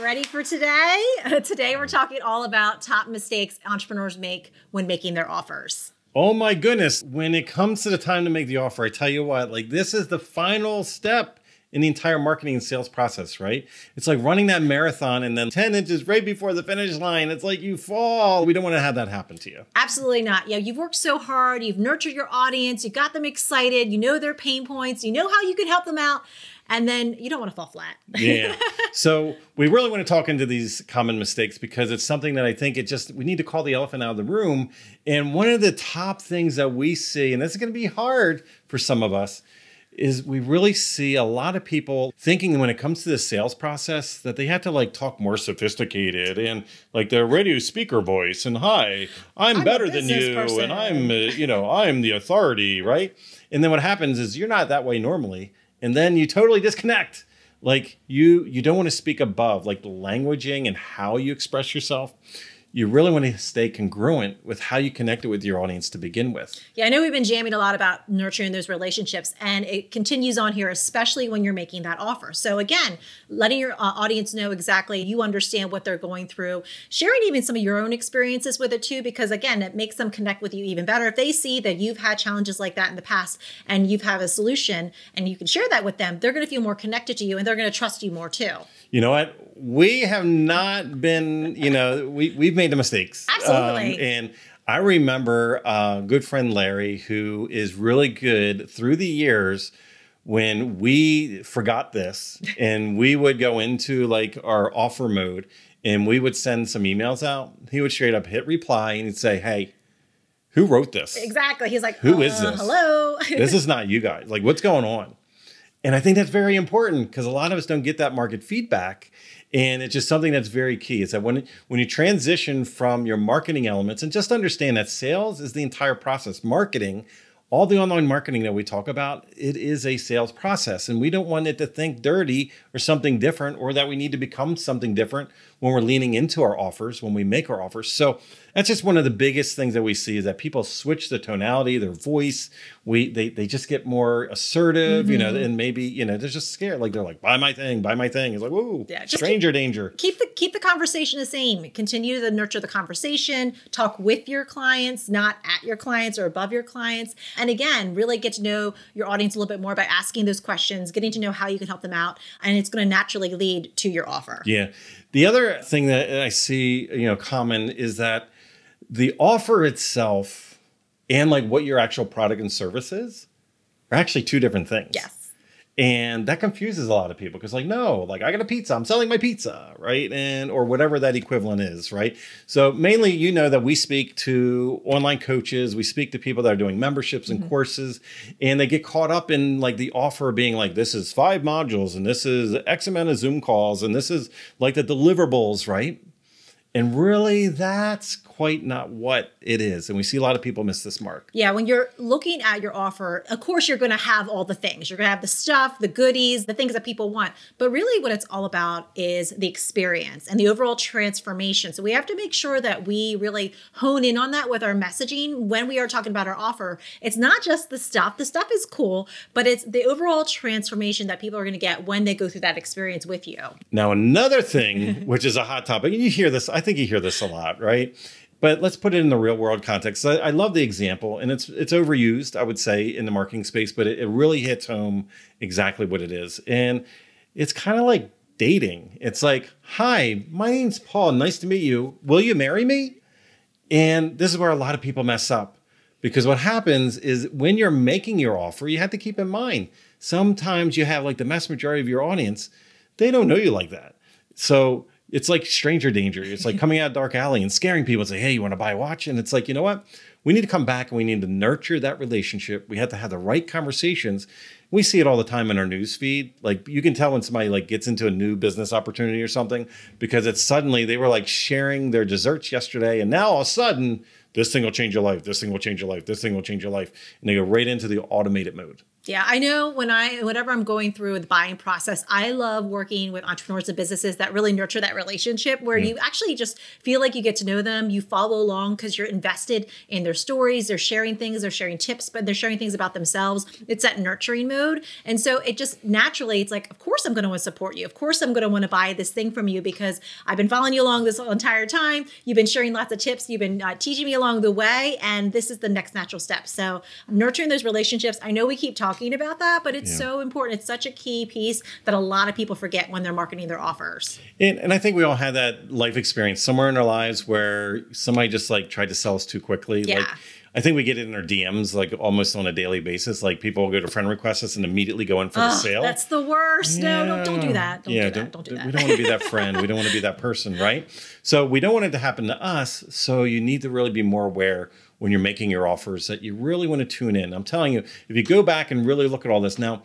Ready for today? today we're talking all about top mistakes entrepreneurs make when making their offers. Oh my goodness. When it comes to the time to make the offer, I tell you what, like this is the final step in the entire marketing and sales process, right? It's like running that marathon and then 10 inches right before the finish line. It's like you fall. We don't want to have that happen to you. Absolutely not. Yeah, you've worked so hard, you've nurtured your audience, you got them excited, you know their pain points, you know how you can help them out and then you don't want to fall flat. yeah. So we really want to talk into these common mistakes because it's something that I think it just we need to call the elephant out of the room. And one of the top things that we see, and this is going to be hard for some of us, is we really see a lot of people thinking when it comes to the sales process that they have to like talk more sophisticated and like their radio speaker voice and hi i'm, I'm better than you person. and i'm uh, you know i'm the authority right and then what happens is you're not that way normally and then you totally disconnect. Like you you don't want to speak above like the languaging and how you express yourself you really want to stay congruent with how you connected with your audience to begin with. Yeah, I know we've been jamming a lot about nurturing those relationships, and it continues on here, especially when you're making that offer. So, again, letting your uh, audience know exactly you understand what they're going through, sharing even some of your own experiences with it too, because again, it makes them connect with you even better. If they see that you've had challenges like that in the past and you've had a solution and you can share that with them, they're going to feel more connected to you and they're going to trust you more too. You know what? We have not been, you know, we, we've made the mistakes. Absolutely. Um, and I remember a good friend Larry, who is really good through the years when we forgot this and we would go into like our offer mode and we would send some emails out. He would straight up hit reply and he'd say, Hey, who wrote this? Exactly. He's like, Who uh, is this? Hello. this is not you guys. Like, what's going on? And I think that's very important because a lot of us don't get that market feedback. And it's just something that's very key. Is that when when you transition from your marketing elements and just understand that sales is the entire process. Marketing, all the online marketing that we talk about, it is a sales process. And we don't want it to think dirty or something different or that we need to become something different when we're leaning into our offers, when we make our offers. So that's just one of the biggest things that we see is that people switch the tonality, their voice. We they they just get more assertive, mm-hmm. you know, mm-hmm. and maybe you know they're just scared. Like they're like, buy my thing, buy my thing. It's like, whoa, yeah, stranger keep, danger. Keep the keep the conversation the same. Continue to nurture the conversation. Talk with your clients, not at your clients or above your clients. And again, really get to know your audience a little bit more by asking those questions, getting to know how you can help them out, and it's going to naturally lead to your offer. Yeah. The other thing that I see, you know, common is that the offer itself and like what your actual product and service is are actually two different things. Yes. And that confuses a lot of people because, like, no, like I got a pizza, I'm selling my pizza, right? And or whatever that equivalent is, right? So mainly, you know that we speak to online coaches, we speak to people that are doing memberships and mm-hmm. courses, and they get caught up in like the offer being like, this is five modules, and this is X amount of Zoom calls, and this is like the deliverables, right? And really, that's quite not what it is. And we see a lot of people miss this mark. Yeah, when you're looking at your offer, of course, you're going to have all the things. You're going to have the stuff, the goodies, the things that people want. But really, what it's all about is the experience and the overall transformation. So we have to make sure that we really hone in on that with our messaging when we are talking about our offer. It's not just the stuff, the stuff is cool, but it's the overall transformation that people are going to get when they go through that experience with you. Now, another thing, which is a hot topic, and you hear this, I think you hear this a lot, right? But let's put it in the real world context. I, I, love the example, and it's it's overused, I would say, in the marketing space, but it, it really hits home exactly what it is. And it's kind of like dating. It's like, hi, my name's Paul. Nice to meet you. Will you marry me? And this is where a lot of people mess up. Because what happens is when you're making your offer, you have to keep in mind sometimes you have like the mass majority of your audience, they don't know you like that. So it's like stranger danger. It's like coming out of dark alley and scaring people and say, hey, you want to buy a watch? And it's like, you know what? We need to come back and we need to nurture that relationship. We have to have the right conversations. We see it all the time in our news feed. Like you can tell when somebody like gets into a new business opportunity or something because it's suddenly they were like sharing their desserts yesterday and now all of a sudden this thing will change your life. This thing will change your life. This thing will change your life. And they go right into the automated mode. Yeah, I know when I, whenever I'm going through the buying process, I love working with entrepreneurs and businesses that really nurture that relationship where mm. you actually just feel like you get to know them. You follow along because you're invested in their stories. They're sharing things, they're sharing tips, but they're sharing things about themselves. It's that nurturing mode. And so it just naturally, it's like, of course, I'm going to want to support you. Of course, I'm going to want to buy this thing from you because I've been following you along this entire time. You've been sharing lots of tips, you've been uh, teaching me along the way. And this is the next natural step. So nurturing those relationships, I know we keep talking talking about that, but it's yeah. so important. It's such a key piece that a lot of people forget when they're marketing their offers. And, and I think we all had that life experience somewhere in our lives where somebody just like tried to sell us too quickly. Yeah. Like, I think we get it in our DMs like almost on a daily basis. Like people will go to friend request us and immediately go in for the sale. That's the worst. Yeah. No, don't, don't do that. Don't yeah, do that. Don't, don't do that. We don't want to be that friend. we don't want to be that person, right? So we don't want it to happen to us. So you need to really be more aware when you're making your offers that you really want to tune in. I'm telling you, if you go back and really look at all this now,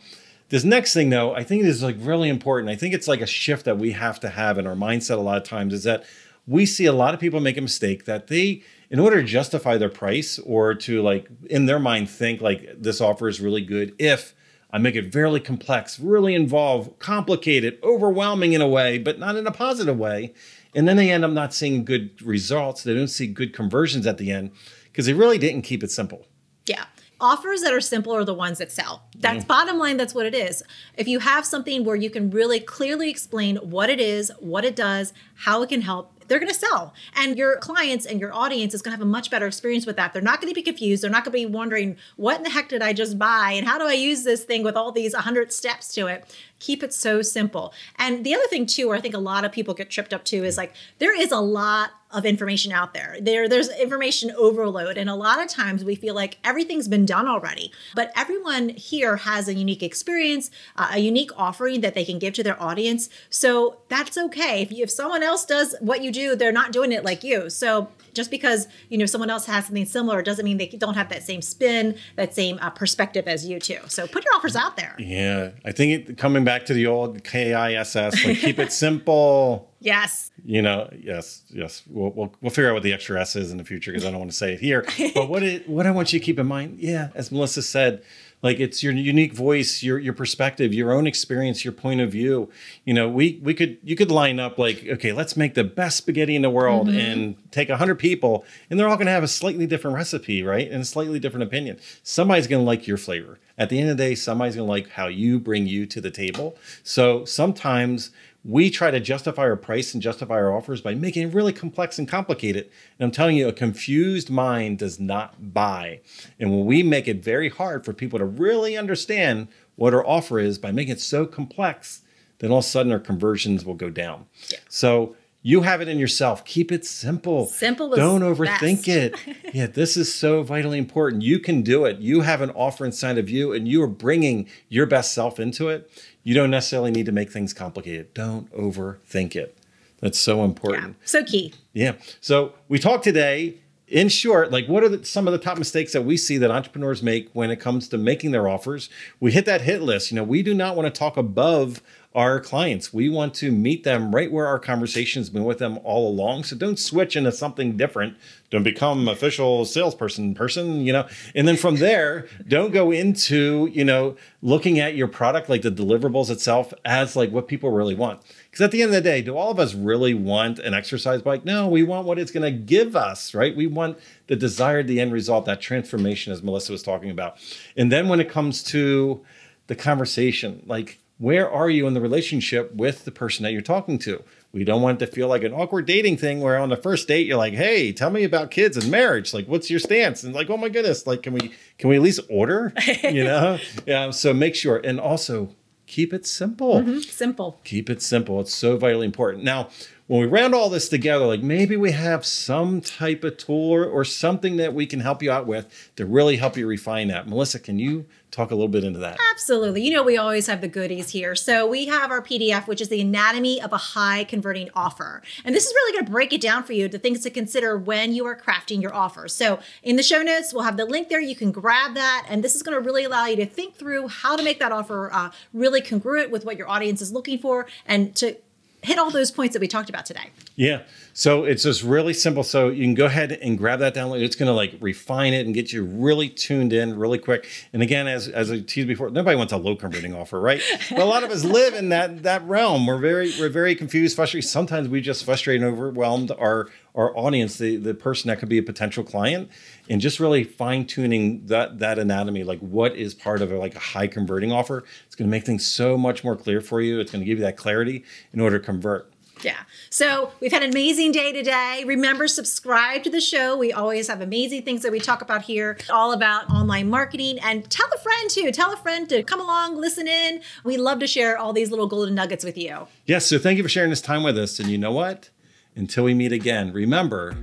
this next thing though, I think it is like really important. I think it's like a shift that we have to have in our mindset a lot of times is that we see a lot of people make a mistake that they in order to justify their price or to like in their mind think like this offer is really good if I make it fairly complex, really involved, complicated, overwhelming in a way, but not in a positive way. And then they end up not seeing good results. They don't see good conversions at the end because they really didn't keep it simple. Yeah. Offers that are simple are the ones that sell. That's mm. bottom line, that's what it is. If you have something where you can really clearly explain what it is, what it does, how it can help, they're going to sell. And your clients and your audience is going to have a much better experience with that. They're not going to be confused. They're not going to be wondering, what in the heck did I just buy? And how do I use this thing with all these 100 steps to it? Keep it so simple. And the other thing, too, where I think a lot of people get tripped up too, is like, there is a lot of information out there. There, there's information overload, and a lot of times we feel like everything's been done already. But everyone here has a unique experience, uh, a unique offering that they can give to their audience. So that's okay. If, you, if someone else does what you do, they're not doing it like you. So just because you know someone else has something similar doesn't mean they don't have that same spin, that same uh, perspective as you too. So put your offers out there. Yeah, I think it, coming back to the old KISS, like keep it simple. Yes. You know, yes, yes. We'll, we'll, we'll figure out what the extra S is in the future because I don't want to say it here. But what it, what I want you to keep in mind, yeah, as Melissa said, like it's your unique voice your your perspective your own experience your point of view you know we we could you could line up like okay let's make the best spaghetti in the world mm-hmm. and take 100 people and they're all going to have a slightly different recipe right and a slightly different opinion somebody's going to like your flavor at the end of the day somebody's going to like how you bring you to the table so sometimes we try to justify our price and justify our offers by making it really complex and complicated. And I'm telling you, a confused mind does not buy. And when we make it very hard for people to really understand what our offer is by making it so complex, then all of a sudden our conversions will go down. Yeah. So you have it in yourself. Keep it simple. Simple. Don't overthink it. yeah, this is so vitally important. You can do it. You have an offer inside of you, and you are bringing your best self into it you don't necessarily need to make things complicated. Don't overthink it. That's so important. Yeah, so key. Yeah. So we talked today, in short, like what are the, some of the top mistakes that we see that entrepreneurs make when it comes to making their offers? We hit that hit list. You know, we do not want to talk above our clients. We want to meet them right where our conversation's been with them all along. So don't switch into something different. Don't become official salesperson person, you know. And then from there, don't go into, you know, looking at your product like the deliverables itself as like what people really want. Because at the end of the day, do all of us really want an exercise bike? No, we want what it's going to give us, right? We want the desired, the end result, that transformation, as Melissa was talking about. And then when it comes to the conversation, like where are you in the relationship with the person that you're talking to? We don't want it to feel like an awkward dating thing where on the first date you're like, "Hey, tell me about kids and marriage. Like, what's your stance?" And like, "Oh my goodness, like, can we can we at least order?" You know? yeah. So make sure, and also keep it simple. Mm-hmm. Simple. Keep it simple. It's so vitally important. Now, when we round all this together, like maybe we have some type of tool or, something that we can help you out with to really help you refine that. Melissa, can you talk a little bit into that? Absolutely. You know, we always have the goodies here. So we have our PDF, which is the anatomy of a high converting offer. And this is really going to break it down for you the things to consider when you are crafting your offer. So in the show notes, we'll have the link there. You can grab that. And this is going to really allow you to think through how to make that offer uh, really congruent with what your audience is looking for and to hit all those points that we talked about today. Yeah. So it's just really simple. So you can go ahead and grab that download. It's going to like refine it and get you really tuned in really quick. And again, as, as I teased before, nobody wants a low converting offer, right? But a lot of us live in that that realm. We're very we're very confused, frustrated. Sometimes we just frustrated and overwhelmed our our audience, the the person that could be a potential client, and just really fine tuning that that anatomy, like what is part of a, like a high converting offer. It's going to make things so much more clear for you. It's going to give you that clarity in order to convert. Yeah. So we've had an amazing day today. Remember, subscribe to the show. We always have amazing things that we talk about here, all about online marketing. And tell a friend too. Tell a friend to come along, listen in. We love to share all these little golden nuggets with you. Yes. So thank you for sharing this time with us. And you know what? Until we meet again, remember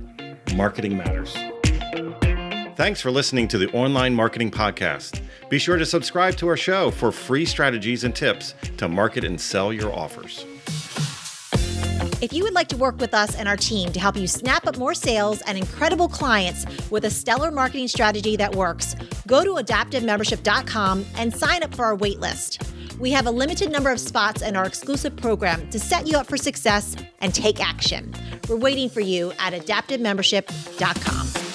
marketing matters. Thanks for listening to the Online Marketing Podcast. Be sure to subscribe to our show for free strategies and tips to market and sell your offers. If you would like to work with us and our team to help you snap up more sales and incredible clients with a stellar marketing strategy that works, go to adaptivemembership.com and sign up for our waitlist. We have a limited number of spots in our exclusive program to set you up for success and take action. We're waiting for you at adaptivemembership.com.